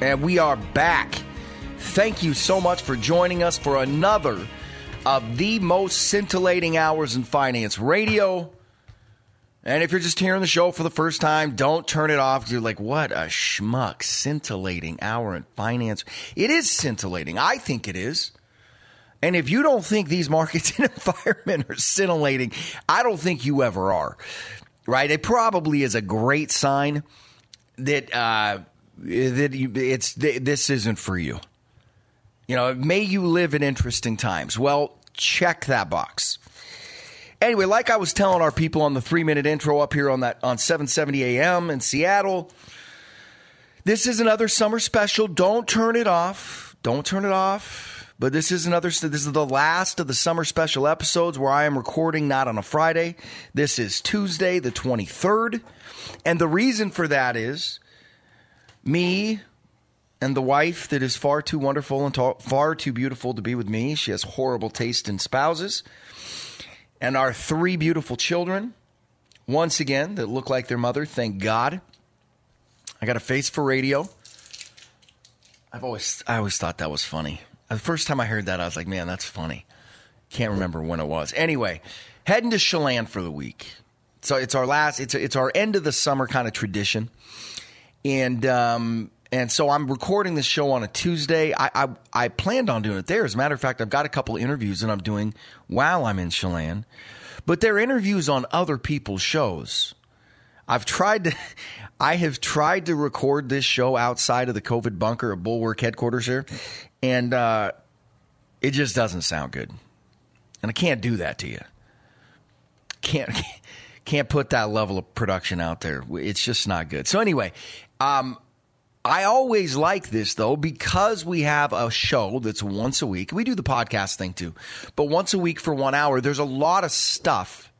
And we are back. Thank you so much for joining us for another of the most scintillating hours in finance radio. And if you're just hearing the show for the first time, don't turn it off. You're like, what a schmuck, scintillating hour in finance. It is scintillating. I think it is. And if you don't think these markets and environment are scintillating, I don't think you ever are. Right? It probably is a great sign that uh, that you, it's this isn't for you. You know, may you live in interesting times. Well, check that box. Anyway, like I was telling our people on the three minute intro up here on that on 770 AM in Seattle, this is another summer special. Don't turn it off. Don't turn it off. But this is another. This is the last of the summer special episodes where I am recording not on a Friday. This is Tuesday, the 23rd, and the reason for that is me and the wife that is far too wonderful and ta- far too beautiful to be with me. She has horrible taste in spouses. And our three beautiful children, once again, that look like their mother. Thank God. I got a face for radio. I've always, I always thought that was funny. The first time I heard that, I was like, man, that's funny. Can't remember when it was. Anyway, heading to Chelan for the week. So it's our last, it's, it's our end of the summer kind of tradition and um, and so I'm recording this show on a Tuesday. I, I, I planned on doing it there. As a matter of fact, I've got a couple of interviews that I'm doing while I'm in Chelan, but they're interviews on other people's shows. I've tried to, I have tried to record this show outside of the COVID bunker at Bulwark headquarters here, and uh, it just doesn't sound good, and I can't do that to you. Can't can't put that level of production out there. It's just not good. So anyway, um, I always like this though because we have a show that's once a week. We do the podcast thing too, but once a week for one hour. There's a lot of stuff,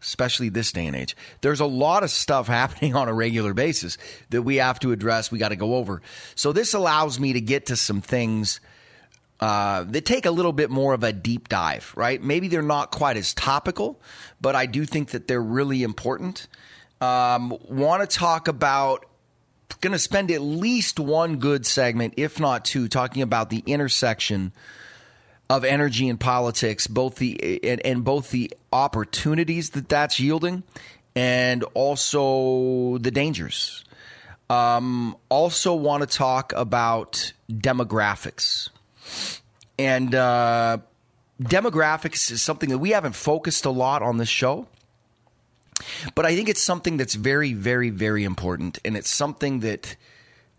especially this day and age. There's a lot of stuff happening on a regular basis that we have to address. We got to go over. So this allows me to get to some things. Uh, that take a little bit more of a deep dive, right? Maybe they're not quite as topical, but I do think that they're really important. Um, Want to talk about going to spend at least one good segment, if not two, talking about the intersection of energy and politics, both the and, and both the opportunities that that's yielding, and also the dangers. Um, also, want to talk about demographics, and uh, demographics is something that we haven't focused a lot on this show. But I think it's something that's very, very, very important, and it's something that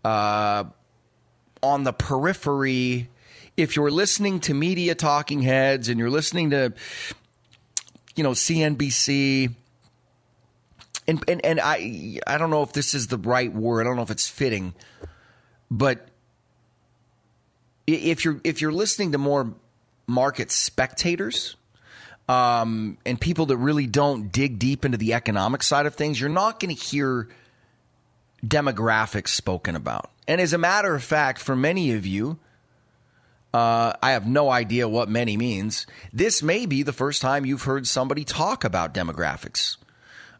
uh, on the periphery. If you're listening to media talking heads and you're listening to, you know, CNBC, and, and and I I don't know if this is the right word. I don't know if it's fitting, but if you're if you're listening to more market spectators, um, and people that really don't dig deep into the economic side of things, you're not going to hear demographics spoken about. And as a matter of fact, for many of you, uh, I have no idea what many means. This may be the first time you've heard somebody talk about demographics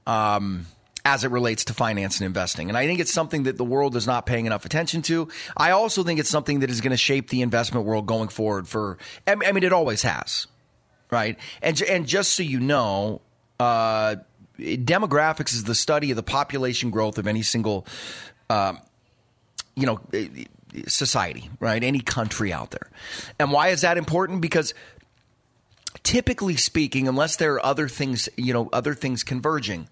um, as it relates to finance and investing. And I think it's something that the world is not paying enough attention to. I also think it's something that is going to shape the investment world going forward for, I mean, it always has right? And and just so you know, uh, demographics is the study of the population growth of any single, uh, you know, society, right? Any country out there. And why is that important? Because typically speaking, unless there are other things, you know, other things converging,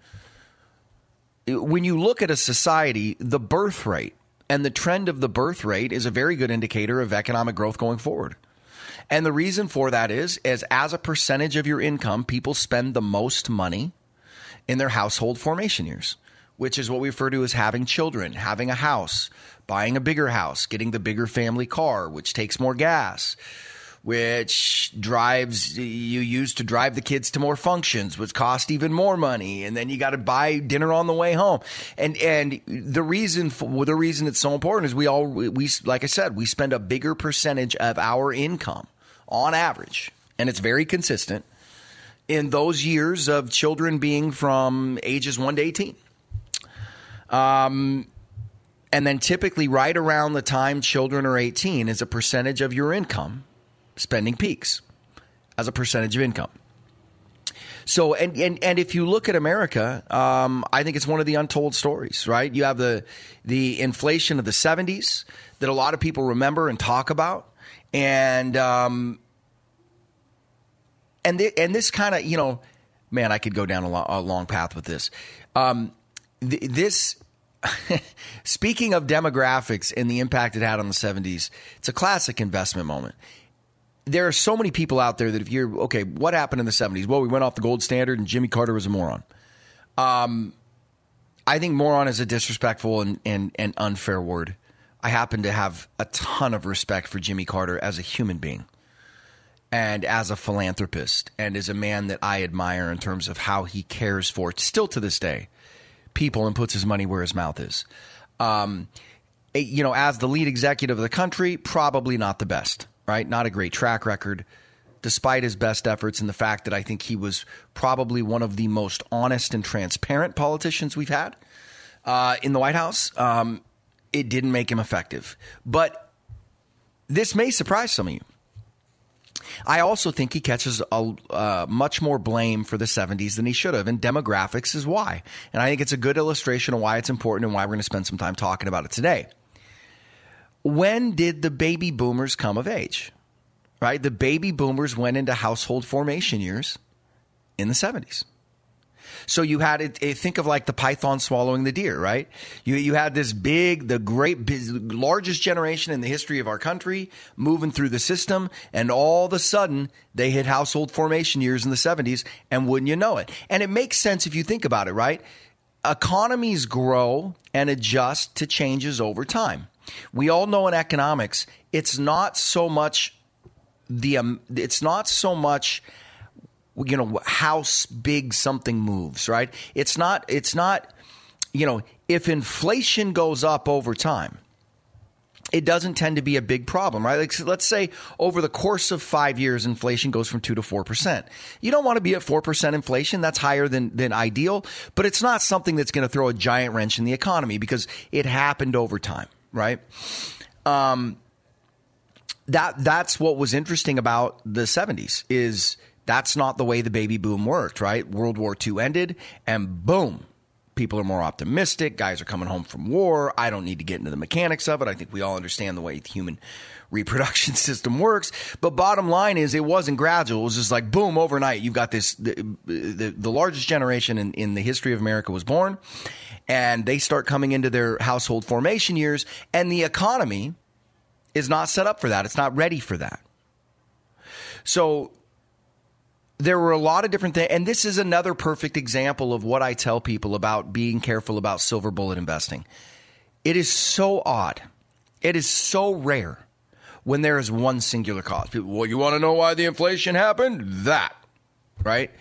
when you look at a society, the birth rate and the trend of the birth rate is a very good indicator of economic growth going forward. And the reason for that is, is as a percentage of your income, people spend the most money in their household formation years, which is what we refer to as having children, having a house, buying a bigger house, getting the bigger family car, which takes more gas, which drives you use to drive the kids to more functions, which cost even more money, and then you got to buy dinner on the way home. And and the reason for the reason it's so important is we all we like I said we spend a bigger percentage of our income on average, and it's very consistent in those years of children being from ages one to eighteen. Um, and then typically right around the time children are 18 is a percentage of your income spending peaks as a percentage of income. So, and, and, and if you look at America, um, I think it's one of the untold stories, right? You have the, the inflation of the 70s that a lot of people remember and talk about. And, um, and, and this kind of, you know, man, I could go down a, lo- a long path with this. Um, th- this, speaking of demographics and the impact it had on the 70s, it's a classic investment moment there are so many people out there that if you're okay, what happened in the '70s? Well, we went off the gold standard, and Jimmy Carter was a moron. Um, I think moron is a disrespectful and, and, and unfair word. I happen to have a ton of respect for Jimmy Carter as a human being and as a philanthropist and as a man that I admire in terms of how he cares for, still to this day, people and puts his money where his mouth is. Um, you know, as the lead executive of the country, probably not the best right? Not a great track record, despite his best efforts and the fact that I think he was probably one of the most honest and transparent politicians we've had uh, in the White House. Um, it didn't make him effective. But this may surprise some of you. I also think he catches a, uh, much more blame for the 70s than he should have, and demographics is why. And I think it's a good illustration of why it's important and why we're going to spend some time talking about it today when did the baby boomers come of age? Right? The baby boomers went into household formation years in the 70s. So you had it, think of like the python swallowing the deer, right? You, you had this big, the great, largest generation in the history of our country moving through the system. And all of a sudden they hit household formation years in the 70s. And wouldn't you know it? And it makes sense if you think about it, right? Economies grow and adjust to changes over time. We all know in economics, it's not so much the um, it's not so much you know how big something moves, right? It's not it's not you know if inflation goes up over time, it doesn't tend to be a big problem, right? Like, let's say over the course of five years, inflation goes from two to four percent. You don't want to be at four percent inflation; that's higher than than ideal, but it's not something that's going to throw a giant wrench in the economy because it happened over time right? Um, that that's what was interesting about the 70s is that's not the way the baby boom worked, right? World War II ended and boom, people are more optimistic. Guys are coming home from war. I don't need to get into the mechanics of it. I think we all understand the way the human reproduction system works. But bottom line is, it wasn't gradual. It was just like boom, overnight. You've got this the the, the largest generation in, in the history of America was born, and they start coming into their household formation years, and the economy is not set up for that. It's not ready for that. So there were a lot of different things, and this is another perfect example of what I tell people about being careful about silver bullet investing. It is so odd. It is so rare when there is one singular cause. People, well, you want to know why the inflation happened? That, right?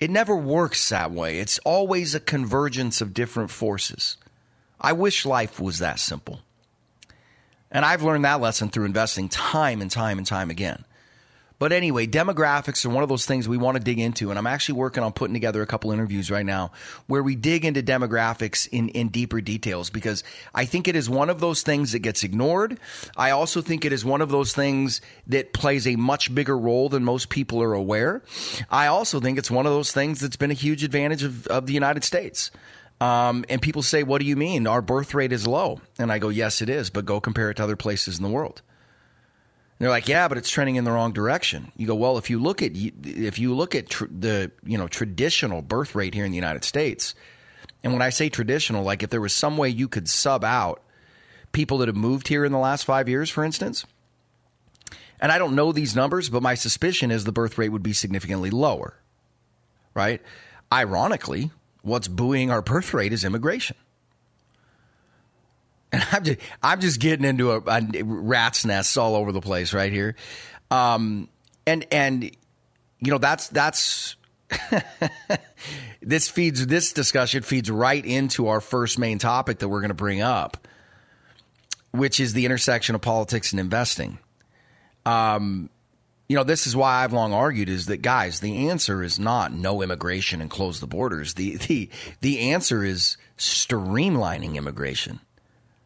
It never works that way. It's always a convergence of different forces. I wish life was that simple. And I've learned that lesson through investing time and time and time again. But anyway, demographics are one of those things we want to dig into. And I'm actually working on putting together a couple interviews right now where we dig into demographics in, in deeper details because I think it is one of those things that gets ignored. I also think it is one of those things that plays a much bigger role than most people are aware. I also think it's one of those things that's been a huge advantage of, of the United States. Um, and people say, What do you mean? Our birth rate is low. And I go, Yes, it is, but go compare it to other places in the world they're like, yeah, but it's trending in the wrong direction. You go, well, if you look at if you look at tr- the you know traditional birth rate here in the United States, and when I say traditional, like if there was some way you could sub out people that have moved here in the last five years, for instance, and I don't know these numbers, but my suspicion is the birth rate would be significantly lower. Right? Ironically, what's buoying our birth rate is immigration. And I'm just, I'm just getting into a, a rat's nests all over the place right here. Um, and, and, you know, that's, that's, this feeds, this discussion feeds right into our first main topic that we're going to bring up, which is the intersection of politics and investing. Um, you know, this is why I've long argued is that guys, the answer is not no immigration and close the borders. The the the answer is streamlining immigration.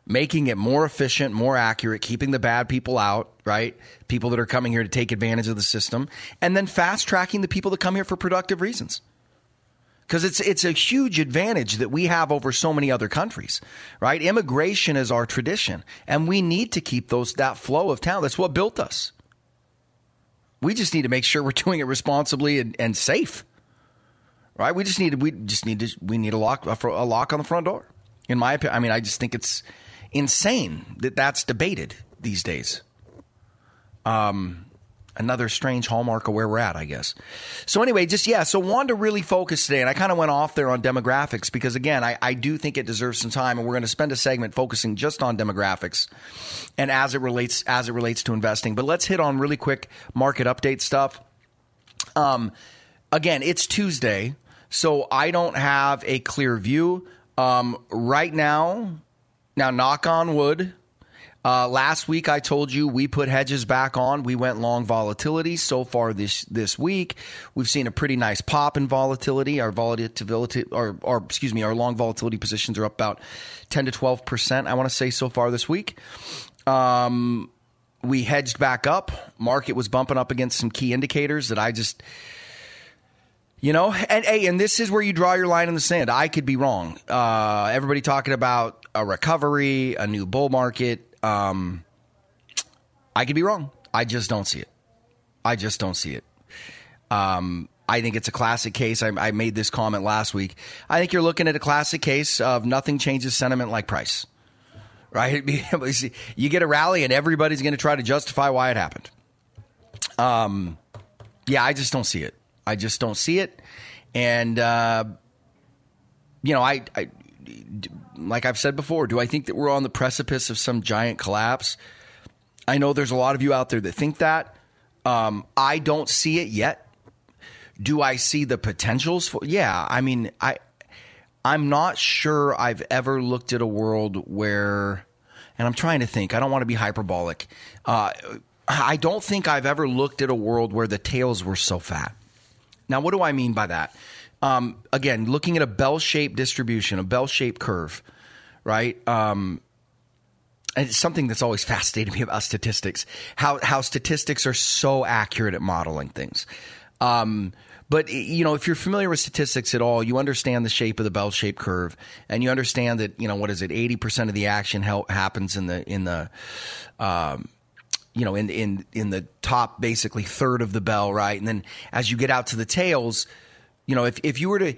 Making it more efficient, more accurate, keeping the bad people out, right? People that are coming here to take advantage of the system, and then fast tracking the people that come here for productive reasons. Because it's it's a huge advantage that we have over so many other countries, right? Immigration is our tradition, and we need to keep those that flow of talent. That's what built us. We just need to make sure we're doing it responsibly and, and safe. Right? We just need to, we just need to we need a lock a, a lock on the front door. In my opinion, I mean, I just think it's insane that that's debated these days. Um, another strange hallmark of where we're at, I guess. So anyway, just yeah, so wanted to really focus today, and I kind of went off there on demographics because again, I, I do think it deserves some time, and we're going to spend a segment focusing just on demographics and as it relates as it relates to investing. But let's hit on really quick market update stuff. Um, again, it's Tuesday, so I don't have a clear view. Um, right now, now knock on wood uh, last week, I told you we put hedges back on. We went long volatility. So far this this week, we've seen a pretty nice pop in volatility. Our volatility, or, or excuse me, our long volatility positions are up about ten to twelve percent. I want to say so far this week. Um, we hedged back up. Market was bumping up against some key indicators that I just. You know, and hey, and this is where you draw your line in the sand. I could be wrong. Uh, everybody talking about a recovery, a new bull market. Um, I could be wrong. I just don't see it. I just don't see it. Um, I think it's a classic case. I, I, made this comment last week. I think you're looking at a classic case of nothing changes sentiment like price, right? you get a rally and everybody's going to try to justify why it happened. Um, yeah, I just don't see it. I just don't see it. And, uh, you know, I, I like I've said before, do I think that we're on the precipice of some giant collapse? I know there's a lot of you out there that think that. Um, I don't see it yet. Do I see the potentials for? Yeah, I mean, I I'm not sure I've ever looked at a world where, and I'm trying to think. I don't want to be hyperbolic. Uh, I don't think I've ever looked at a world where the tails were so fat. Now, what do I mean by that? Um, again, looking at a bell shaped distribution, a bell shaped curve, right? Um, and it's something that's always fascinated me about statistics. How how statistics are so accurate at modeling things. Um, but you know, if you're familiar with statistics at all, you understand the shape of the bell-shaped curve, and you understand that you know what is it? Eighty percent of the action happens in the in the um, you know in in in the top basically third of the bell, right? And then as you get out to the tails, you know, if, if you were to,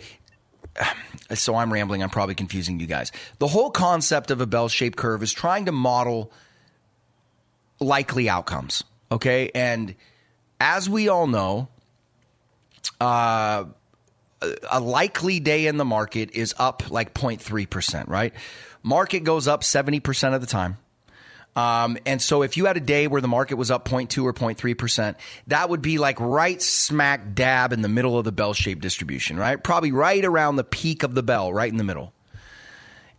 so I'm rambling, I'm probably confusing you guys. The whole concept of a bell shaped curve is trying to model likely outcomes, okay? And as we all know, uh, a likely day in the market is up like 0.3%, right? Market goes up 70% of the time. Um, and so if you had a day where the market was up 0.2 or 0.3%, that would be like right smack dab in the middle of the bell shaped distribution, right? Probably right around the peak of the bell, right in the middle.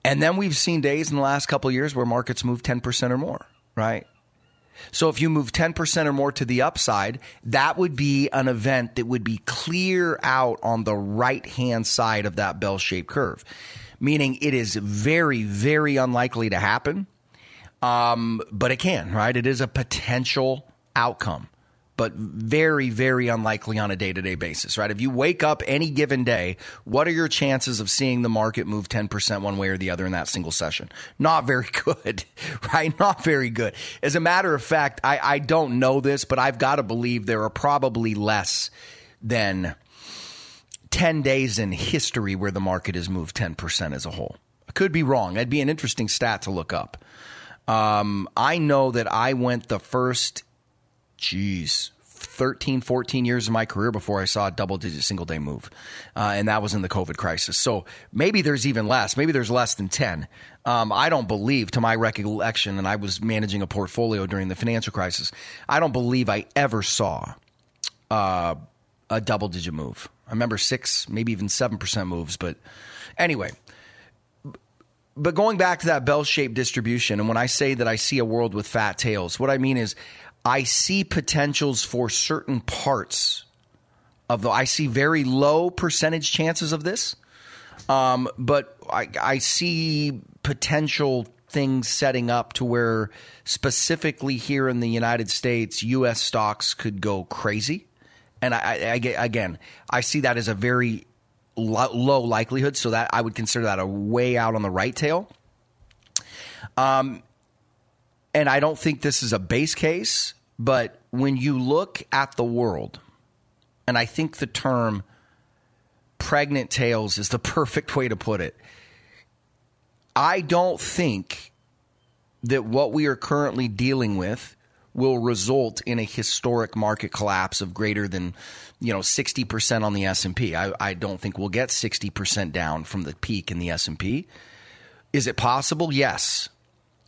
And then we've seen days in the last couple years where markets move 10% or more, right? So if you move 10% or more to the upside, that would be an event that would be clear out on the right hand side of that bell shaped curve, meaning it is very, very unlikely to happen um, but it can, right? It is a potential outcome, but very, very unlikely on a day to day basis, right? If you wake up any given day, what are your chances of seeing the market move 10% one way or the other in that single session? Not very good, right? Not very good. As a matter of fact, I, I don't know this, but I've got to believe there are probably less than 10 days in history where the market has moved 10% as a whole. I could be wrong. That'd be an interesting stat to look up. Um, I know that I went the first, geez, 13, 14 years of my career before I saw a double digit single day move. Uh, and that was in the COVID crisis. So maybe there's even less. Maybe there's less than 10. Um, I don't believe, to my recollection, and I was managing a portfolio during the financial crisis, I don't believe I ever saw uh, a double digit move. I remember six, maybe even 7% moves. But anyway, but going back to that bell shaped distribution, and when I say that I see a world with fat tails, what I mean is I see potentials for certain parts of the. I see very low percentage chances of this, um, but I, I see potential things setting up to where specifically here in the United States, U.S. stocks could go crazy. And I, I, I again, I see that as a very low likelihood, so that I would consider that a way out on the right tail. Um, and I don't think this is a base case, but when you look at the world, and I think the term pregnant tails is the perfect way to put it. I don't think that what we are currently dealing with will result in a historic market collapse of greater than you know 60% on the S&P. I, I don't think we'll get 60% down from the peak in the S&P. Is it possible? Yes.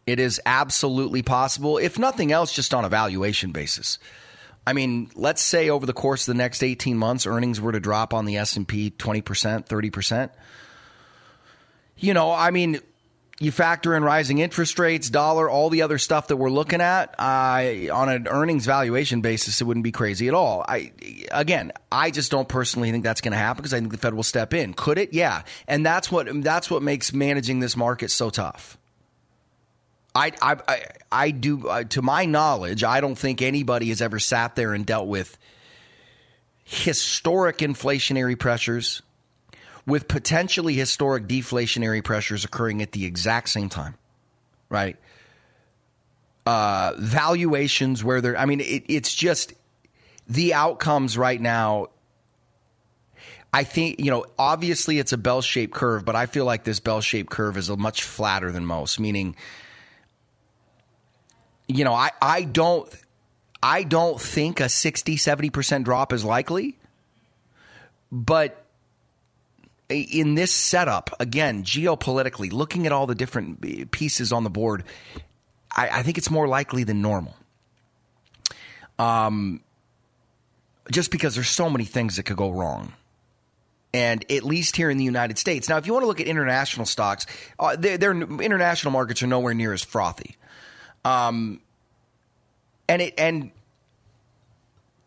It is absolutely possible, if nothing else, just on a valuation basis. I mean, let's say over the course of the next 18 months, earnings were to drop on the S&P 20%, 30%. You know, I mean, you factor in rising interest rates, dollar, all the other stuff that we're looking at, on an earnings valuation basis, it wouldn't be crazy at all. I again, I just don't personally think that's going to happen because I think the Fed will step in. Could it? Yeah, and that's what that's what makes managing this market so tough. I, I, I, do, uh, to my knowledge, I don't think anybody has ever sat there and dealt with historic inflationary pressures with potentially historic deflationary pressures occurring at the exact same time, right? Uh, valuations where they're, I mean, it, it's just the outcomes right now. I think, you know, obviously it's a bell shaped curve, but I feel like this bell shaped curve is a much flatter than most, meaning, you know, I, I don't I don't think a 60 70% drop is likely. But in this setup, again, geopolitically, looking at all the different pieces on the board, I, I think it's more likely than normal. Um, just because there's so many things that could go wrong. And at least here in the United States. Now, if you want to look at international stocks, uh, their international markets are nowhere near as frothy. Um, and it and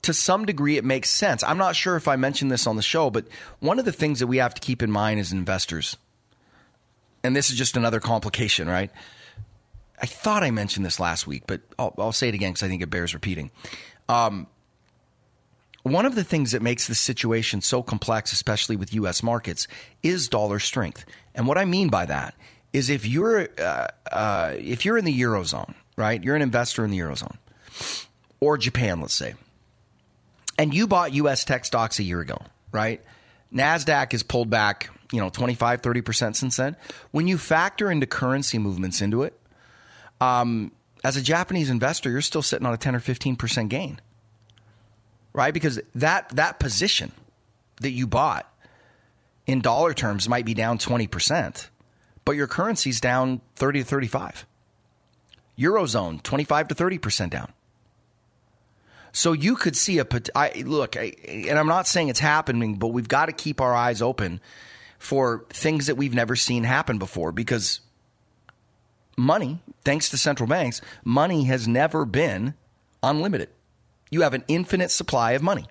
to some degree it makes sense. I'm not sure if I mentioned this on the show, but one of the things that we have to keep in mind as investors, and this is just another complication, right? I thought I mentioned this last week, but I'll, I'll say it again because I think it bears repeating. Um, one of the things that makes this situation so complex, especially with U.S. markets, is dollar strength. And what I mean by that is if you're uh, uh, if you're in the eurozone, right? You're an investor in the eurozone or Japan, let's say, and you bought U.S. tech stocks a year ago, right? NASDAQ has pulled back, you know, 25, 30% since then. When you factor into currency movements into it, um, as a Japanese investor, you're still sitting on a 10 or 15% gain, right? Because that, that position that you bought in dollar terms might be down 20%, but your currency's down 30 to 35. Eurozone, 25 to 30% down. So you could see a I, look, I, and I'm not saying it's happening, but we've got to keep our eyes open for things that we've never seen happen before because money, thanks to central banks, money has never been unlimited. You have an infinite supply of money.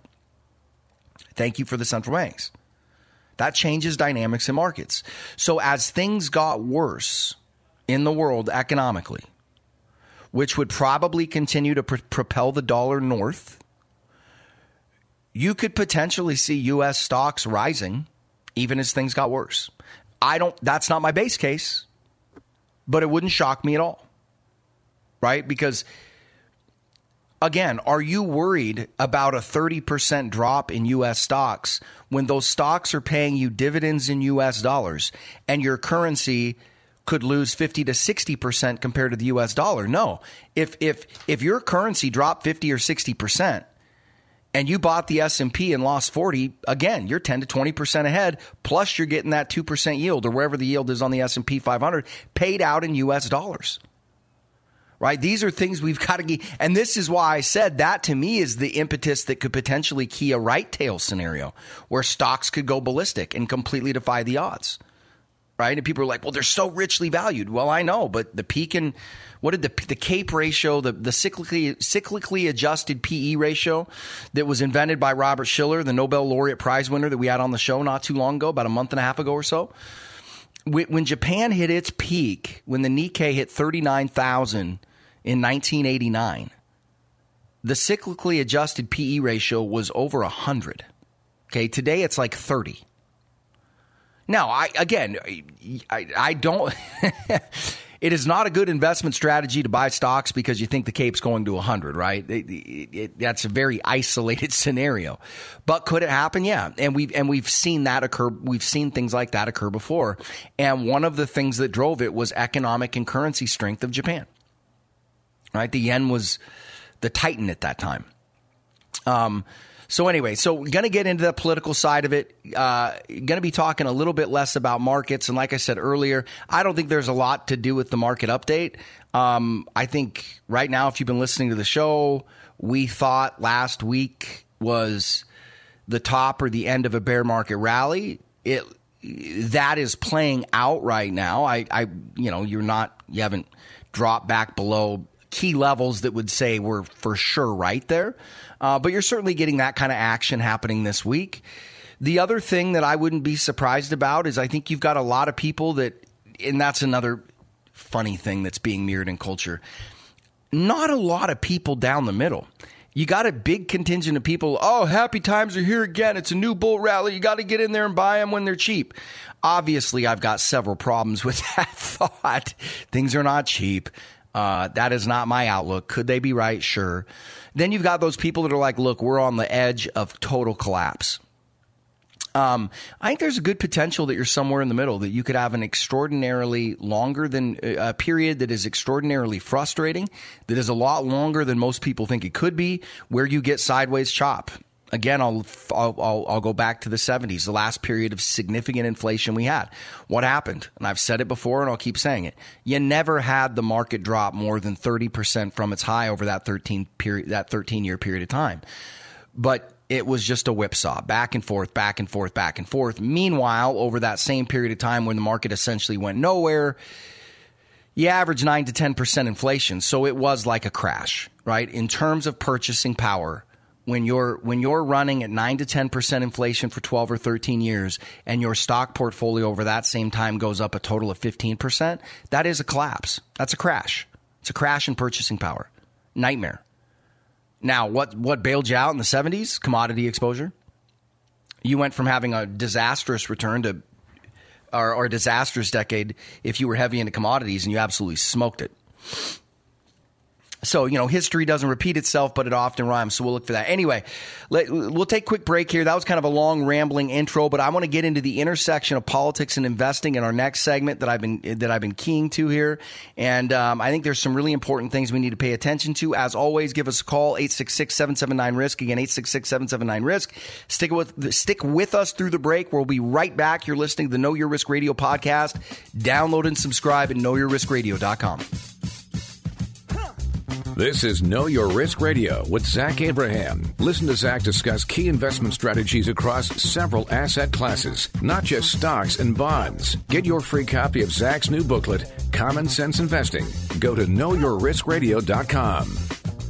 Thank you for the central banks. That changes dynamics in markets. So as things got worse in the world economically, which would probably continue to pr- propel the dollar north, you could potentially see U.S. stocks rising even as things got worse. I don't, that's not my base case, but it wouldn't shock me at all. Right? Because again, are you worried about a 30% drop in US stocks when those stocks are paying you dividends in US dollars and your currency could lose 50 to 60% compared to the US dollar. No. If if if your currency dropped 50 or 60%, and you bought the S&P and lost 40, again, you're 10 to 20% ahead, plus you're getting that 2% yield or wherever the yield is on the S&P 500 paid out in US dollars. Right? These are things we've got to get and this is why I said that to me is the impetus that could potentially key a right tail scenario where stocks could go ballistic and completely defy the odds. Right? And people are like, "Well, they're so richly valued." Well, I know, but the peak in what did the the CAPE ratio, the the cyclically cyclically adjusted PE ratio that was invented by Robert Shiller, the Nobel laureate prize winner that we had on the show not too long ago, about a month and a half ago or so. When Japan hit its peak, when the Nikkei hit 39,000 in 1989, the cyclically adjusted PE ratio was over 100. Okay, today it's like 30. Now, I again, I, I don't it is not a good investment strategy to buy stocks because you think the CAPE's going to 100, right? It, it, it, that's a very isolated scenario. But could it happen? Yeah. And we've, and we've seen that occur. We've seen things like that occur before. And one of the things that drove it was economic and currency strength of Japan, right? The yen was the titan at that time. Um, so anyway, so we're going to get into the political side of it. Uh, going to be talking a little bit less about markets, and like I said earlier, I don't think there's a lot to do with the market update. Um, I think right now, if you've been listening to the show, we thought last week was the top or the end of a bear market rally. It that is playing out right now. I, I, you know, you're not, you haven't dropped back below key levels that would say we're for sure right there. Uh, but you're certainly getting that kind of action happening this week. The other thing that I wouldn't be surprised about is I think you've got a lot of people that, and that's another funny thing that's being mirrored in culture. Not a lot of people down the middle. You got a big contingent of people. Oh, happy times are here again. It's a new bull rally. You got to get in there and buy them when they're cheap. Obviously, I've got several problems with that thought. Things are not cheap. Uh, that is not my outlook. Could they be right? Sure. Then you've got those people that are like, look, we're on the edge of total collapse. Um, I think there's a good potential that you're somewhere in the middle, that you could have an extraordinarily longer than uh, a period that is extraordinarily frustrating, that is a lot longer than most people think it could be, where you get sideways chop again, I'll, I'll, I'll go back to the 70s, the last period of significant inflation we had. What happened? And I've said it before and I'll keep saying it. You never had the market drop more than 30% from its high over that 13 period, that 13 year period of time. But it was just a whipsaw, back and forth, back and forth, back and forth. Meanwhile, over that same period of time when the market essentially went nowhere, you average 9 to 10% inflation. So it was like a crash, right? In terms of purchasing power, when you're when you're running at 9 to 10% inflation for 12 or 13 years and your stock portfolio over that same time goes up a total of 15%, that is a collapse. That's a crash. It's a crash in purchasing power. Nightmare. Now, what what bailed you out in the 70s? Commodity exposure. You went from having a disastrous return to or, or a disastrous decade if you were heavy into commodities and you absolutely smoked it. So, you know, history doesn't repeat itself, but it often rhymes. So we'll look for that. Anyway, let, we'll take a quick break here. That was kind of a long, rambling intro, but I want to get into the intersection of politics and investing in our next segment that I've been that I've been keying to here. And um, I think there's some really important things we need to pay attention to. As always, give us a call 866-779-risk again 866-779-risk. Stick with stick with us through the break. We'll be right back. You're listening to the Know Your Risk Radio podcast. Download and subscribe at knowyourriskradio.com. This is Know Your Risk Radio with Zach Abraham. Listen to Zach discuss key investment strategies across several asset classes, not just stocks and bonds. Get your free copy of Zach's new booklet, Common Sense Investing. Go to knowyourriskradio.com.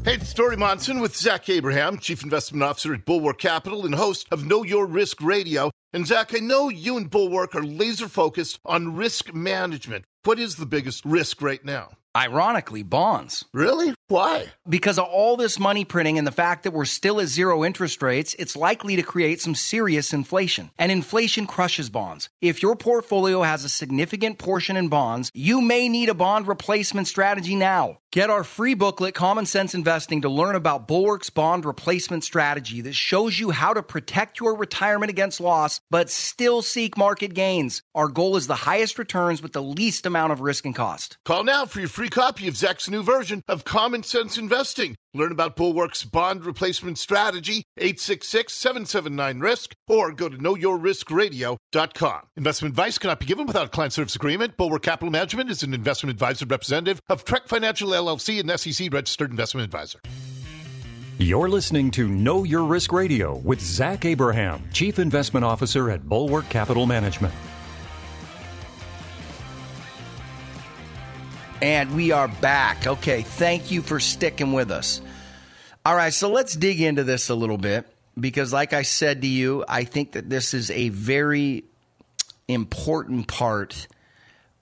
Hey, it's Story Monson with Zach Abraham, Chief Investment Officer at Bulwark Capital and host of Know Your Risk Radio. And Zach, I know you and Bulwark are laser focused on risk management. What is the biggest risk right now? Ironically, bonds. Really? Why? Because of all this money printing and the fact that we're still at zero interest rates, it's likely to create some serious inflation. And inflation crushes bonds. If your portfolio has a significant portion in bonds, you may need a bond replacement strategy now. Get our free booklet, Common Sense Investing, to learn about Bulwark's bond replacement strategy that shows you how to protect your retirement against loss, but still seek market gains. Our goal is the highest returns with the least amount of risk and cost. Call now for your free free copy of Zach's new version of Common Sense Investing. Learn about Bulwark's bond replacement strategy, 866-779-RISK, or go to knowyourriskradio.com. Investment advice cannot be given without a client service agreement. Bulwark Capital Management is an investment advisor representative of Trek Financial LLC and SEC registered investment advisor. You're listening to Know Your Risk Radio with Zach Abraham, Chief Investment Officer at Bulwark Capital Management. And we are back. Okay, thank you for sticking with us. All right, so let's dig into this a little bit because, like I said to you, I think that this is a very important part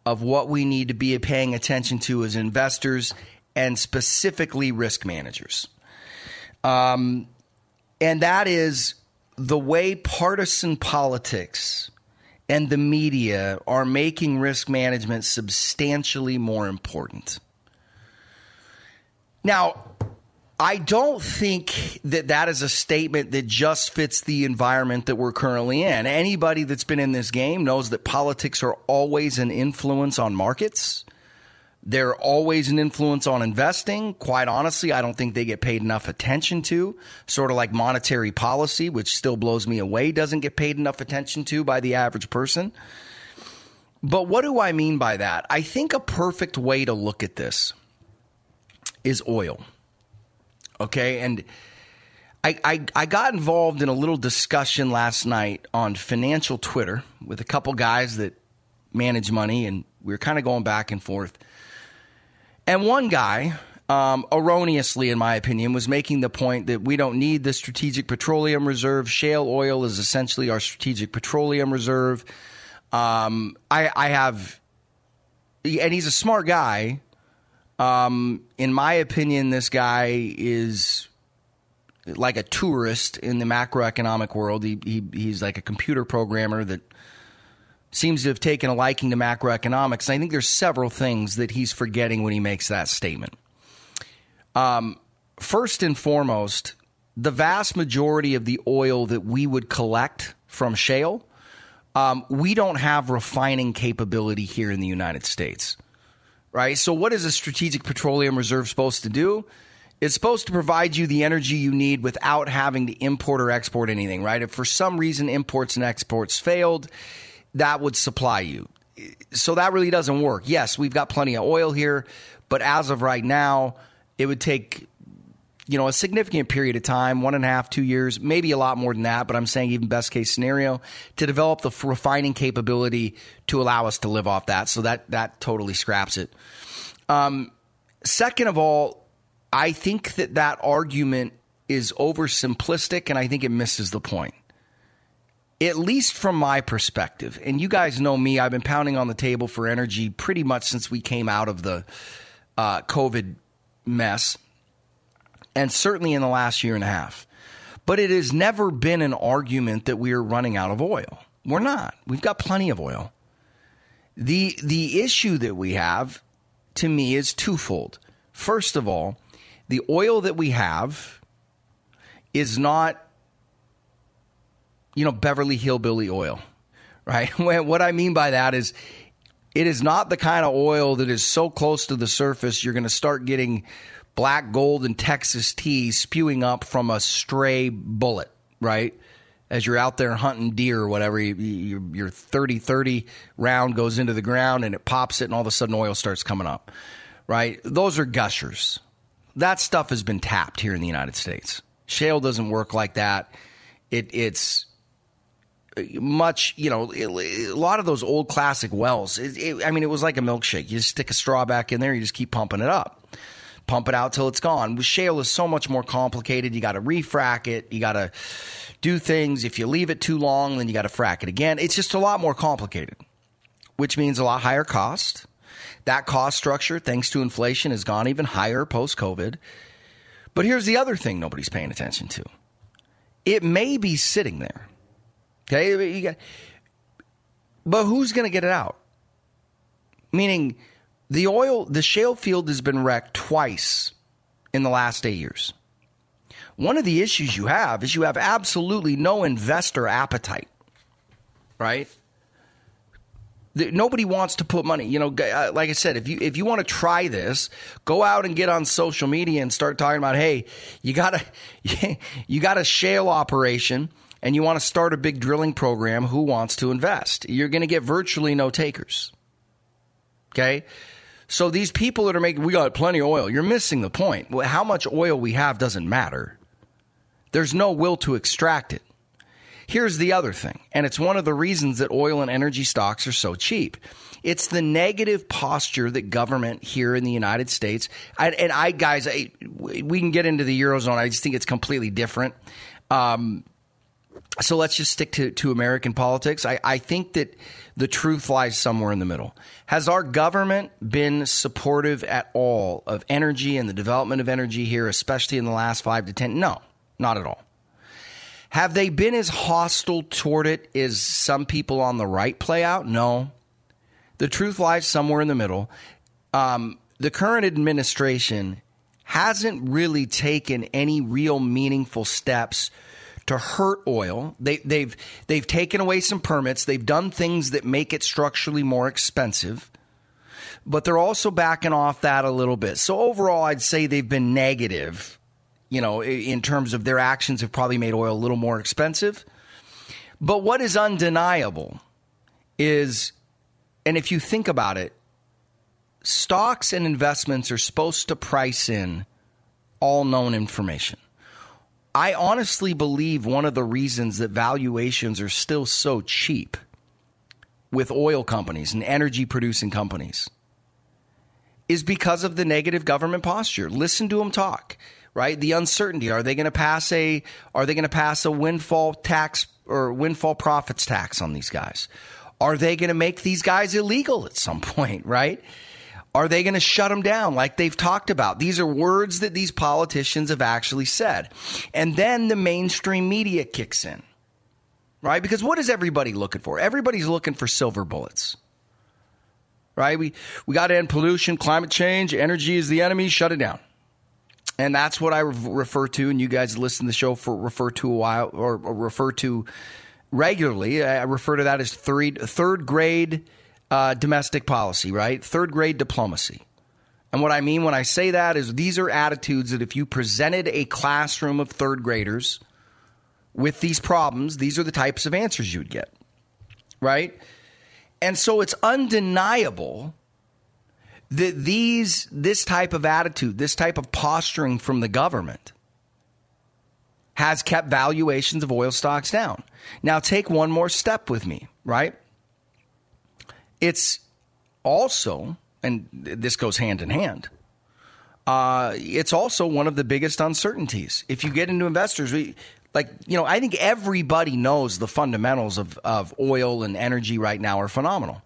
of what we need to be paying attention to as investors and specifically risk managers. Um, and that is the way partisan politics and the media are making risk management substantially more important. Now, I don't think that that is a statement that just fits the environment that we're currently in. Anybody that's been in this game knows that politics are always an influence on markets. They're always an influence on investing. Quite honestly, I don't think they get paid enough attention to. Sort of like monetary policy, which still blows me away, doesn't get paid enough attention to by the average person. But what do I mean by that? I think a perfect way to look at this is oil. Okay. And I, I, I got involved in a little discussion last night on financial Twitter with a couple guys that manage money, and we were kind of going back and forth. And one guy, um, erroneously, in my opinion, was making the point that we don't need the strategic petroleum reserve. Shale oil is essentially our strategic petroleum reserve. Um, I, I, have, and he's a smart guy. Um, in my opinion, this guy is like a tourist in the macroeconomic world. He, he, he's like a computer programmer that seems to have taken a liking to macroeconomics. And I think there's several things that he's forgetting when he makes that statement. Um, first and foremost, the vast majority of the oil that we would collect from shale, um, we don't have refining capability here in the United States. Right? So, what is a strategic petroleum reserve supposed to do? It's supposed to provide you the energy you need without having to import or export anything, right? If for some reason imports and exports failed, that would supply you. So that really doesn't work. Yes, we've got plenty of oil here, but as of right now, it would take you know a significant period of time one and a half two years maybe a lot more than that but i'm saying even best case scenario to develop the refining capability to allow us to live off that so that that totally scraps it um, second of all i think that that argument is oversimplistic and i think it misses the point at least from my perspective, and you guys know me, I've been pounding on the table for energy pretty much since we came out of the uh, COVID mess, and certainly in the last year and a half. But it has never been an argument that we are running out of oil. We're not. We've got plenty of oil. The the issue that we have to me is twofold. First of all, the oil that we have is not you know, Beverly Hillbilly oil, right? what I mean by that is it is not the kind of oil that is so close to the surface you're going to start getting black gold and Texas tea spewing up from a stray bullet, right? As you're out there hunting deer or whatever, you, your 30 30 round goes into the ground and it pops it, and all of a sudden oil starts coming up, right? Those are gushers. That stuff has been tapped here in the United States. Shale doesn't work like that. It, it's much, you know, a lot of those old classic wells. It, it, I mean, it was like a milkshake. You just stick a straw back in there, you just keep pumping it up, pump it out till it's gone. With shale is so much more complicated. You got to refrac it. You got to do things. If you leave it too long, then you got to frack it again. It's just a lot more complicated, which means a lot higher cost. That cost structure, thanks to inflation, has gone even higher post COVID. But here's the other thing nobody's paying attention to. It may be sitting there Okay, got, but who's going to get it out? Meaning, the oil, the shale field has been wrecked twice in the last eight years. One of the issues you have is you have absolutely no investor appetite, right? Nobody wants to put money. You know, uh, like I said, if you if you want to try this, go out and get on social media and start talking about, hey, you got a you got a shale operation and you want to start a big drilling program. Who wants to invest? You're going to get virtually no takers. Okay. So these people that are making, we got plenty of oil. You're missing the point. How much oil we have doesn't matter. There's no will to extract it. Here's the other thing, and it's one of the reasons that oil and energy stocks are so cheap. It's the negative posture that government here in the United States, and, and I, guys, I, we can get into the Eurozone. I just think it's completely different. Um, so let's just stick to, to American politics. I, I think that the truth lies somewhere in the middle. Has our government been supportive at all of energy and the development of energy here, especially in the last five to 10? No, not at all. Have they been as hostile toward it as some people on the right play out? No. The truth lies somewhere in the middle. Um, the current administration hasn't really taken any real meaningful steps to hurt oil. They, have they've, they've taken away some permits. They've done things that make it structurally more expensive, but they're also backing off that a little bit. So overall, I'd say they've been negative you know, in terms of their actions have probably made oil a little more expensive. But what is undeniable is, and if you think about it, stocks and investments are supposed to price in all known information. I honestly believe one of the reasons that valuations are still so cheap with oil companies and energy producing companies is because of the negative government posture. Listen to them talk right? The uncertainty. Are they going to pass a are they going to pass a windfall tax or windfall profits tax on these guys? Are they going to make these guys illegal at some point, right? Are they going to shut them down like they've talked about? These are words that these politicians have actually said. And then the mainstream media kicks in. Right? Because what is everybody looking for? Everybody's looking for silver bullets. Right? We we got to end pollution, climate change, energy is the enemy, shut it down and that's what I refer to, and you guys listen to the show for refer to a while or, or refer to regularly. I refer to that as third third grade uh, domestic policy, right? Third grade diplomacy. And what I mean when I say that is these are attitudes that if you presented a classroom of third graders with these problems, these are the types of answers you would get, right? And so it's undeniable that these this type of attitude, this type of posturing from the government has kept valuations of oil stocks down. Now take one more step with me, right? It's also, and this goes hand in hand. Uh, it's also one of the biggest uncertainties. If you get into investors, we, like you know, I think everybody knows the fundamentals of, of oil and energy right now are phenomenal.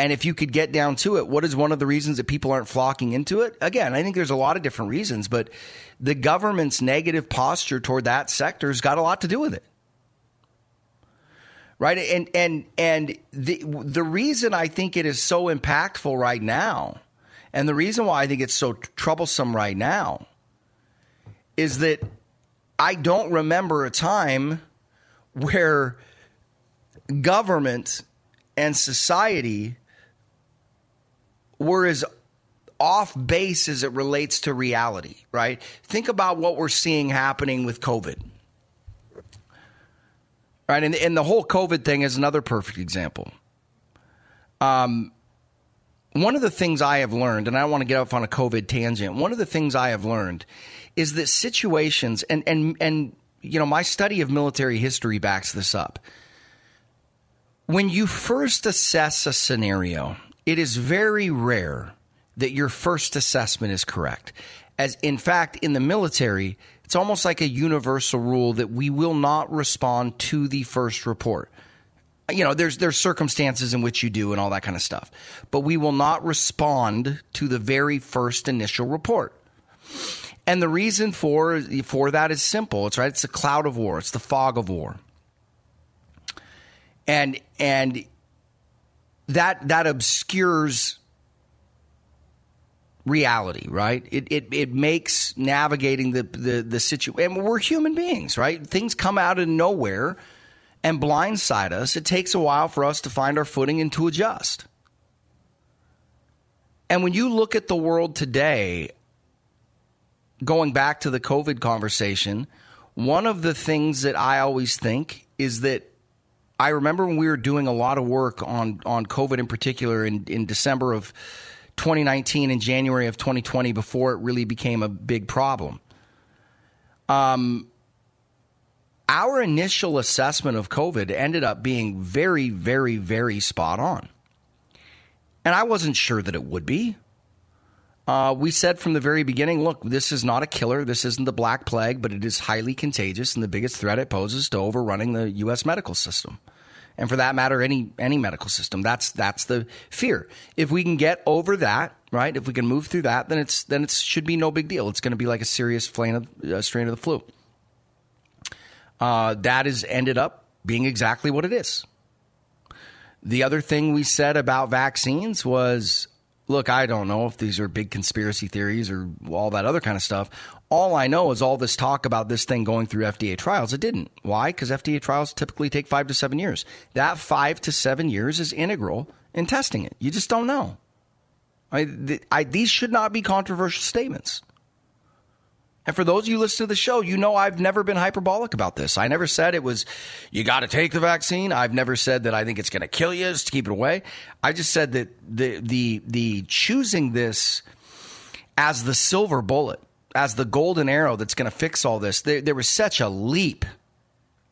And if you could get down to it, what is one of the reasons that people aren't flocking into it? Again, I think there's a lot of different reasons, but the government's negative posture toward that sector has got a lot to do with it. Right? And and and the the reason I think it is so impactful right now, and the reason why I think it's so troublesome right now is that I don't remember a time where government and society we're as off base as it relates to reality, right? Think about what we're seeing happening with COVID. Right, and, and the whole COVID thing is another perfect example. Um, one of the things I have learned, and I want to get off on a COVID tangent. One of the things I have learned is that situations, and and and you know, my study of military history backs this up. When you first assess a scenario, it is very rare that your first assessment is correct. As in fact, in the military, it's almost like a universal rule that we will not respond to the first report. You know, there's there's circumstances in which you do and all that kind of stuff. But we will not respond to the very first initial report. And the reason for for that is simple. It's right. It's the cloud of war. It's the fog of war. And and that that obscures reality, right? It, it, it makes navigating the, the, the situation. And we're human beings, right? Things come out of nowhere and blindside us, it takes a while for us to find our footing and to adjust. And when you look at the world today, going back to the COVID conversation, one of the things that I always think is that I remember when we were doing a lot of work on, on COVID in particular in, in December of 2019 and January of 2020 before it really became a big problem. Um, our initial assessment of COVID ended up being very, very, very spot on. And I wasn't sure that it would be. Uh, we said from the very beginning look, this is not a killer. This isn't the Black Plague, but it is highly contagious, and the biggest threat it poses to overrunning the U.S. medical system. And for that matter, any any medical system. That's that's the fear. If we can get over that, right? If we can move through that, then it's then it should be no big deal. It's going to be like a serious strain of, uh, strain of the flu. Uh, that has ended up being exactly what it is. The other thing we said about vaccines was look, I don't know if these are big conspiracy theories or all that other kind of stuff. All I know is all this talk about this thing going through FDA trials. It didn't. Why? Because FDA trials typically take five to seven years. That five to seven years is integral in testing it. You just don't know. I, I, these should not be controversial statements. And for those of you who listen to the show, you know I've never been hyperbolic about this. I never said it was, you got to take the vaccine. I've never said that I think it's going to kill you, just to keep it away. I just said that the, the, the choosing this as the silver bullet, as the golden arrow that's going to fix all this, there, there was such a leap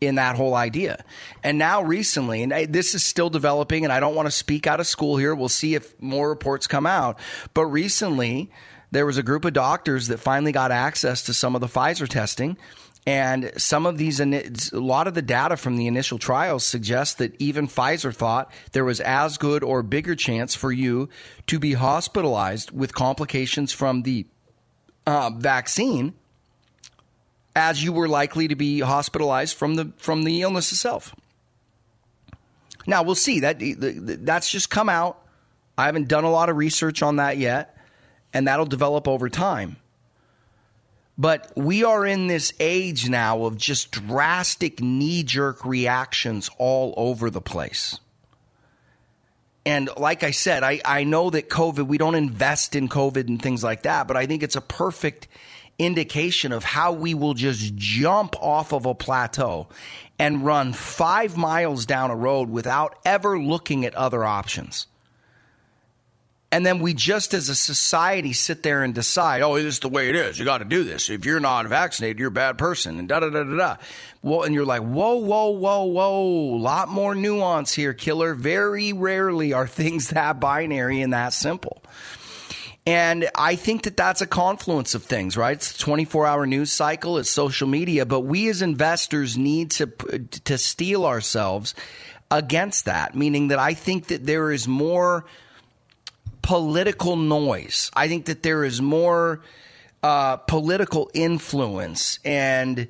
in that whole idea. And now recently, and this is still developing, and I don't want to speak out of school here. We'll see if more reports come out. But recently, there was a group of doctors that finally got access to some of the Pfizer testing. And some of these, a lot of the data from the initial trials suggests that even Pfizer thought there was as good or bigger chance for you to be hospitalized with complications from the uh, vaccine as you were likely to be hospitalized from the from the illness itself. Now we'll see that that's just come out. I haven't done a lot of research on that yet and that'll develop over time. But we are in this age now of just drastic knee jerk reactions all over the place. And like I said, I, I know that COVID, we don't invest in COVID and things like that, but I think it's a perfect indication of how we will just jump off of a plateau and run five miles down a road without ever looking at other options. And then we just as a society sit there and decide, oh, this is the way it is. You got to do this. If you're not vaccinated, you're a bad person, and da da da da da. Well, and you're like, whoa, whoa, whoa, whoa. Lot more nuance here, killer. Very rarely are things that binary and that simple. And I think that that's a confluence of things, right? It's a 24 hour news cycle, it's social media, but we as investors need to, to steel ourselves against that, meaning that I think that there is more political noise. I think that there is more uh, political influence and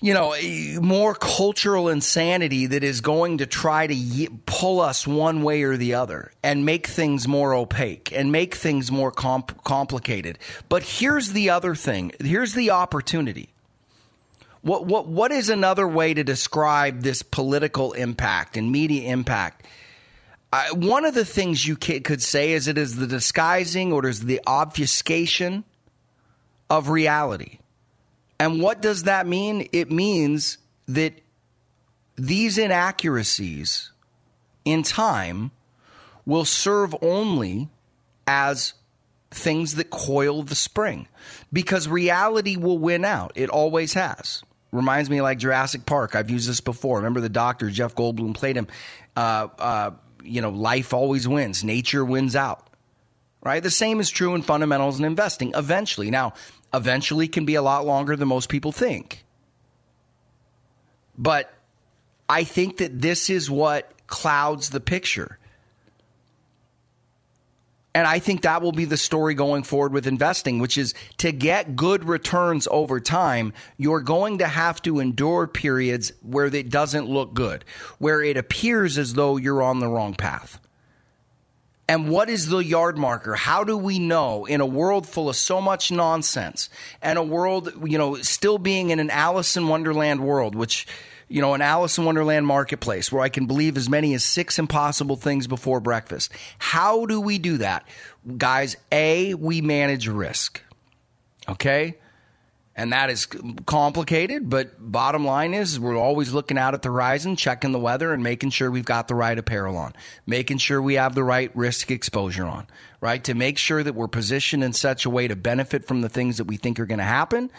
you know, more cultural insanity that is going to try to pull us one way or the other and make things more opaque and make things more comp- complicated. But here's the other thing. Here's the opportunity. What what what is another way to describe this political impact and media impact? I, one of the things you could say is it is the disguising or it is the obfuscation of reality. And what does that mean? It means that these inaccuracies in time will serve only as things that coil the spring because reality will win out. It always has. Reminds me like Jurassic Park. I've used this before. Remember the doctor, Jeff Goldblum, played him. Uh, uh, you know, life always wins, nature wins out. Right? The same is true in fundamentals and investing eventually. Now, eventually can be a lot longer than most people think. But I think that this is what clouds the picture. And I think that will be the story going forward with investing, which is to get good returns over time, you're going to have to endure periods where it doesn't look good, where it appears as though you're on the wrong path. And what is the yard marker? How do we know in a world full of so much nonsense and a world, you know, still being in an Alice in Wonderland world, which you know, an Alice in Wonderland marketplace where I can believe as many as six impossible things before breakfast. How do we do that? Guys, A, we manage risk. Okay? And that is complicated, but bottom line is we're always looking out at the horizon, checking the weather, and making sure we've got the right apparel on, making sure we have the right risk exposure on, right? To make sure that we're positioned in such a way to benefit from the things that we think are going to happen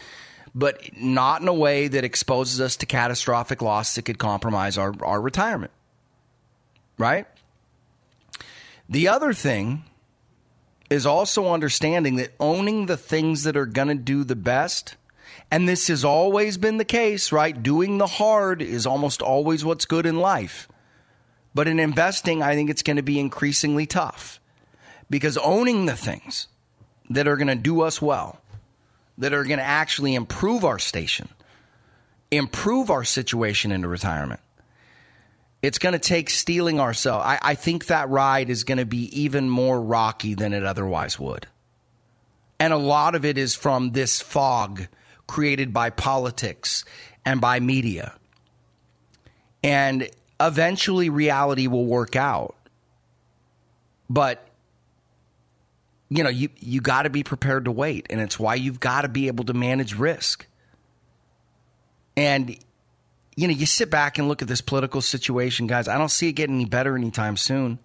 but not in a way that exposes us to catastrophic loss that could compromise our, our retirement. Right? The other thing is also understanding that owning the things that are going to do the best, and this has always been the case, right? Doing the hard is almost always what's good in life. But in investing, I think it's going to be increasingly tough because owning the things that are going to do us well that are going to actually improve our station, improve our situation into retirement. It's going to take steeling ourselves. I, I think that ride is going to be even more rocky than it otherwise would. And a lot of it is from this fog created by politics and by media. And eventually reality will work out. But you know, you, you got to be prepared to wait. And it's why you've got to be able to manage risk. And, you know, you sit back and look at this political situation, guys. I don't see it getting any better anytime soon.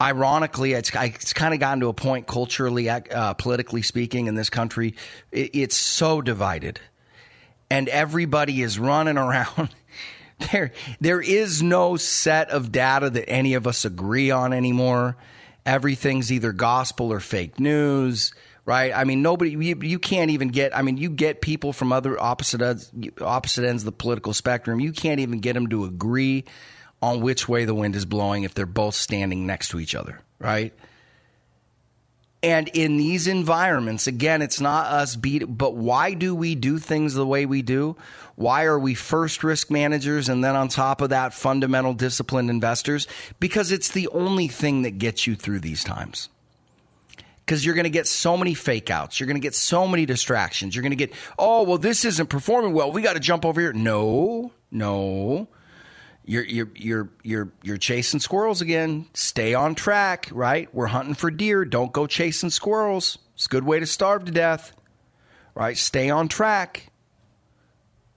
Ironically, it's, it's kind of gotten to a point culturally, uh, politically speaking, in this country, it, it's so divided. And everybody is running around. there, there is no set of data that any of us agree on anymore everything's either gospel or fake news right? I mean, nobody, you, you, can't even get, I mean, you get people from other opposite opposite ends of the political spectrum. You can't even get them to agree on which way the wind is blowing if they're both standing next to each other, right? And in these environments, again, it's not us beat, but why do we do things the way we do? Why are we first risk managers and then on top of that, fundamental disciplined investors? Because it's the only thing that gets you through these times. Because you're going to get so many fake outs. You're going to get so many distractions. You're going to get, oh, well, this isn't performing well. We got to jump over here. No, no. You're, you're, you're, you're, you're chasing squirrels again. Stay on track, right? We're hunting for deer. Don't go chasing squirrels. It's a good way to starve to death, right? Stay on track.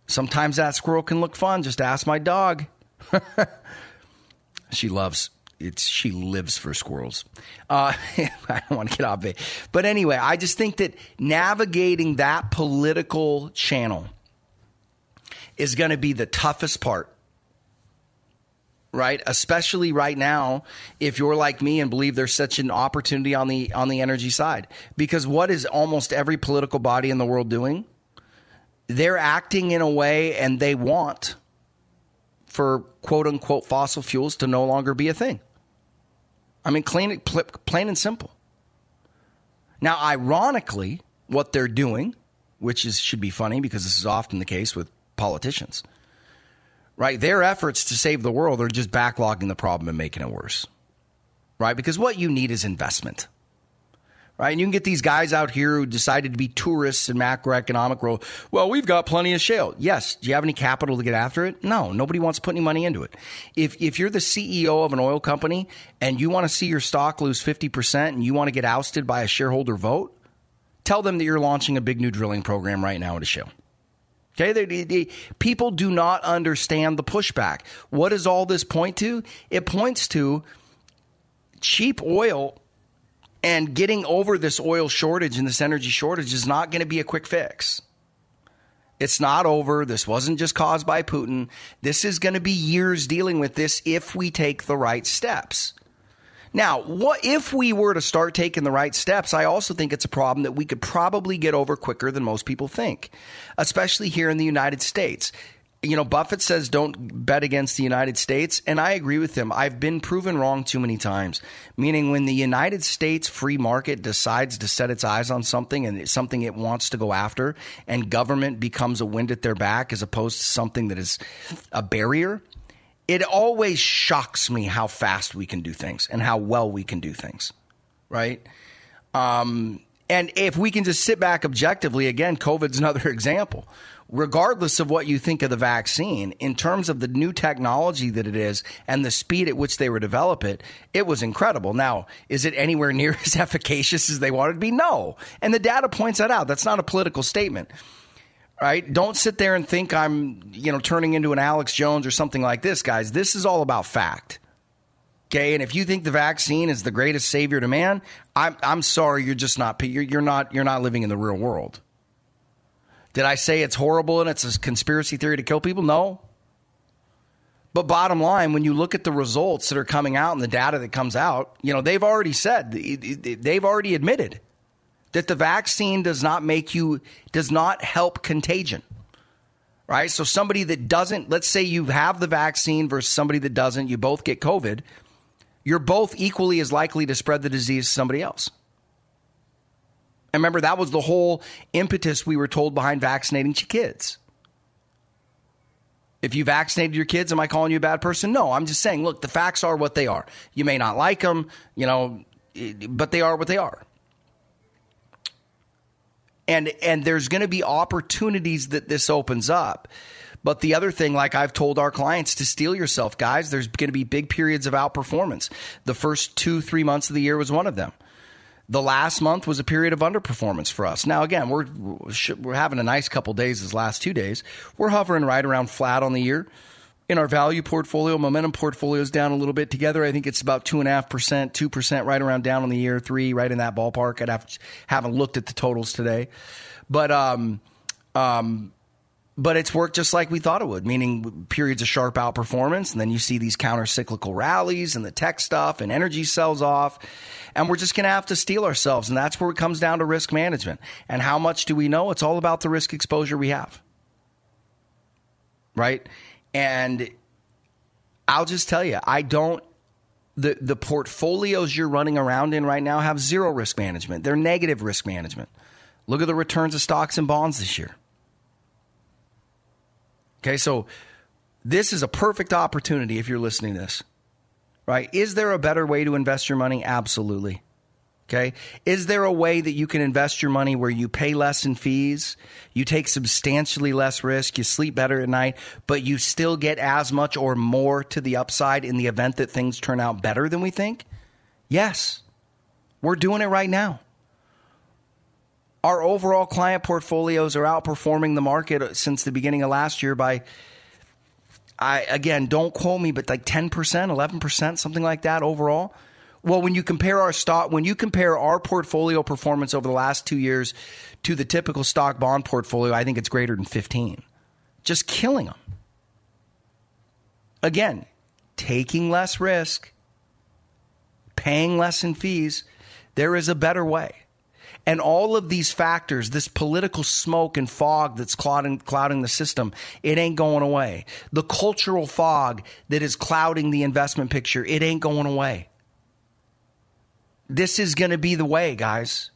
Sometimes that squirrel can look fun. Just ask my dog. she loves it's she lives for squirrels. Uh, I don't want to get off it, but anyway, I just think that navigating that political channel is going to be the toughest part. Right, especially right now, if you're like me and believe there's such an opportunity on the on the energy side, because what is almost every political body in the world doing? they're acting in a way and they want for quote unquote fossil fuels to no longer be a thing. I mean, plain, plain and simple. Now, ironically, what they're doing, which is should be funny because this is often the case with politicians, right? Their efforts to save the world are just backlogging the problem and making it worse, right? Because what you need is investment right? And you can get these guys out here who decided to be tourists in macroeconomic role. Well, we've got plenty of shale. Yes. Do you have any capital to get after it? No. Nobody wants to put any money into it. If if you're the CEO of an oil company and you want to see your stock lose fifty percent and you want to get ousted by a shareholder vote, tell them that you're launching a big new drilling program right now into shale. Okay, they, they, they, people do not understand the pushback. What does all this point to? It points to cheap oil and getting over this oil shortage and this energy shortage is not going to be a quick fix. It's not over. This wasn't just caused by Putin. This is going to be years dealing with this if we take the right steps. Now, what if we were to start taking the right steps? I also think it's a problem that we could probably get over quicker than most people think, especially here in the United States you know, Buffett says don't bet against the United States, and I agree with him. I've been proven wrong too many times. Meaning, when the United States free market decides to set its eyes on something and it's something it wants to go after, and government becomes a wind at their back as opposed to something that is a barrier, it always shocks me how fast we can do things and how well we can do things, right? Um, And if we can just sit back objectively, again, COVID's another example. Regardless of what you think of the vaccine, in terms of the new technology that it is and the speed at which they were develop it, it was incredible. Now, is it anywhere near as efficacious as they wanted to be? No. And the data points that out. That's not a political statement right? Don't sit there and think I'm, you know, turning into an Alex Jones or something like this, guys. This is all about fact. Okay, and if you think the vaccine is the greatest savior to man, I'm I'm sorry, you're just not you're, you're not you're not living in the real world. Did I say it's horrible and it's a conspiracy theory to kill people? No. But bottom line, when you look at the results that are coming out and the data that comes out, you know, they've already said, they've already admitted that the vaccine does not make you, does not help contagion. Right? So somebody that doesn't, let's say you have the vaccine versus somebody that doesn't, you both get COVID, you're both equally as likely to spread the disease to somebody else. And remember, that was the whole impetus we were told behind vaccinating kids. If you vaccinated your kids, am I calling you a bad person? No, I'm just saying, look, the facts are what they are. You may not like them, you know, but they are what they are and and there's going to be opportunities that this opens up. But the other thing, like I've told our clients to steel yourself, guys, there's going to be big periods of outperformance. The first two, three months of the year was one of them. The last month was a period of underperformance for us. Now, again, we're we're having a nice couple days. These last two days, we're hovering right around flat on the year in our value portfolio, momentum portfolio is down a little bit. Together, I think it's about two and a half percent, two percent, right around down on the year, three, right in that ballpark. I'd have haven't looked at the totals today, but um, um, but it's worked just like we thought it would, meaning periods of sharp outperformance, and then you see these counter cyclical rallies and the tech stuff and energy sells off. And we're just going to have to steel ourselves. And that's where it comes down to risk management. And how much do we know? It's all about the risk exposure we have. Right? And I'll just tell you, I don't the the portfolios you're running around in right now have zero risk management. They're negative risk management. Look at the returns of stocks and bonds this year. Okay, so this is a perfect opportunity if you're listening to this. Right? Is there a better way to invest your money? Absolutely. Okay. Is there a way that you can invest your money where you pay less in fees, you take substantially less risk, you sleep better at night, but you still get as much or more to the upside in the event that things turn out better than we think? Yes. We're doing it right now. Our overall client portfolios are outperforming the market since the beginning of last year by I again, don't quote me, but like 10%, 11%, something like that overall. Well, when you compare our stock, when you compare our portfolio performance over the last two years to the typical stock bond portfolio, I think it's greater than 15. Just killing them. Again, taking less risk, paying less in fees, there is a better way. And all of these factors, this political smoke and fog that's clouding, clouding the system, it ain't going away. The cultural fog that is clouding the investment picture, it ain't going away. This is going to be the way, guys.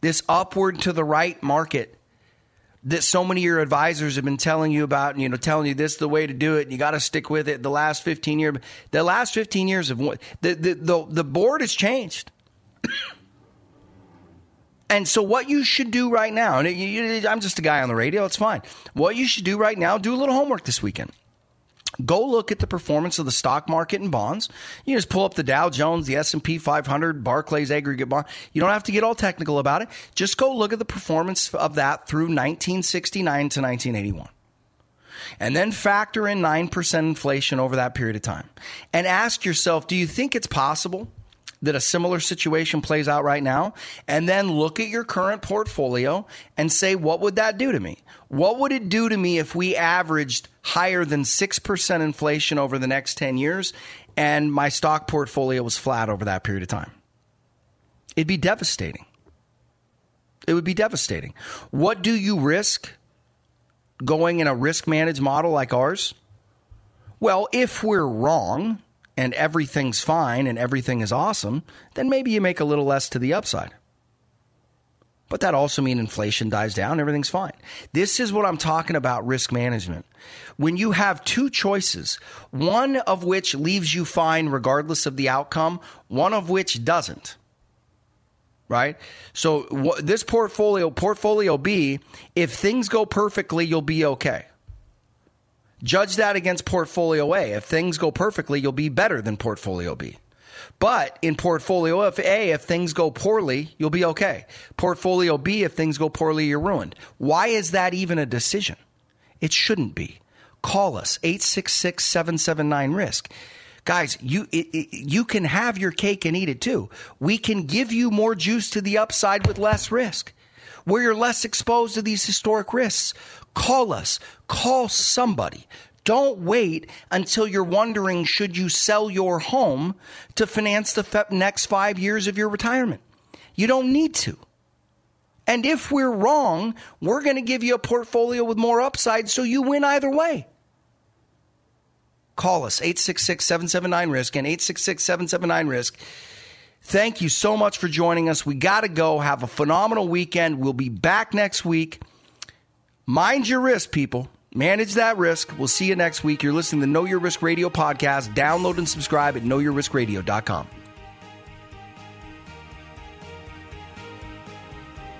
This upward to the right market that so many of your advisors have been telling you about, and you know, telling you this is the way to do it, and you got to stick with it. The last 15 years, the last 15 years of the, the, the, the board has changed. and so, what you should do right now, and I'm just a guy on the radio, it's fine. What you should do right now, do a little homework this weekend. Go look at the performance of the stock market and bonds. You just pull up the Dow Jones, the S&P 500, Barclays aggregate bond. You don't have to get all technical about it. Just go look at the performance of that through 1969 to 1981. And then factor in 9% inflation over that period of time. And ask yourself, do you think it's possible that a similar situation plays out right now? And then look at your current portfolio and say, what would that do to me? What would it do to me if we averaged higher than 6% inflation over the next 10 years and my stock portfolio was flat over that period of time? It'd be devastating. It would be devastating. What do you risk going in a risk managed model like ours? Well, if we're wrong and everything's fine and everything is awesome, then maybe you make a little less to the upside. But that also means inflation dies down, everything's fine. This is what I'm talking about risk management. When you have two choices, one of which leaves you fine regardless of the outcome, one of which doesn't. right? So this portfolio, portfolio B, if things go perfectly, you'll be okay. Judge that against portfolio A. If things go perfectly, you'll be better than portfolio B. But in portfolio if A, if things go poorly, you'll be okay. Portfolio B, if things go poorly, you're ruined. Why is that even a decision? It shouldn't be. Call us 866 779 risk. Guys, you it, it, you can have your cake and eat it too. We can give you more juice to the upside with less risk. Where you're less exposed to these historic risks. Call us. Call somebody. Don't wait until you're wondering should you sell your home to finance the next 5 years of your retirement. You don't need to. And if we're wrong, we're going to give you a portfolio with more upside so you win either way. Call us 866 779 RISK and 866 779 RISK. Thank you so much for joining us. We got to go. Have a phenomenal weekend. We'll be back next week. Mind your risk, people. Manage that risk. We'll see you next week. You're listening to Know Your Risk Radio podcast. Download and subscribe at knowyourriskradio.com.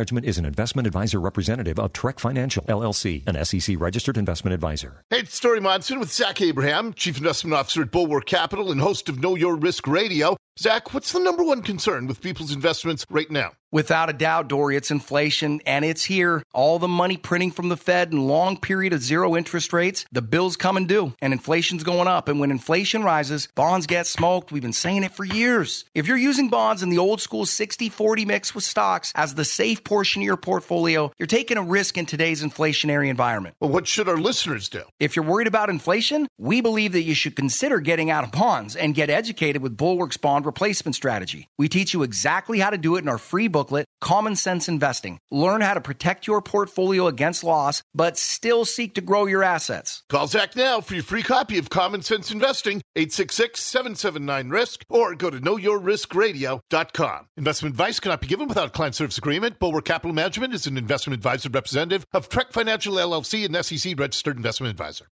Management is an investment advisor representative of Trek Financial, LLC, an SEC registered investment advisor. Hey, it's Dori Monson with Zach Abraham, Chief Investment Officer at Bulwark Capital and host of Know Your Risk Radio. Zach, what's the number one concern with people's investments right now? Without a doubt, Dori, it's inflation and it's here. All the money printing from the Fed and long period of zero interest rates, the bills come and due and inflation's going up. And when inflation rises, bonds get smoked. We've been saying it for years. If you're using bonds in the old school 60-40 mix with stocks as the safe portion of your portfolio, you're taking a risk in today's inflationary environment. Well, what should our listeners do? If you're worried about inflation, we believe that you should consider getting out of bonds and get educated with Bulwark's bond replacement strategy. We teach you exactly how to do it in our free booklet, Common Sense Investing. Learn how to protect your portfolio against loss, but still seek to grow your assets. Call Zach now for your free copy of Common Sense Investing, 866-779-RISK, or go to knowyourriskradio.com. Investment advice cannot be given without a client service agreement. Bulwark Capital Management is an investment advisor representative of Trek Financial LLC, an SEC registered investment advisor.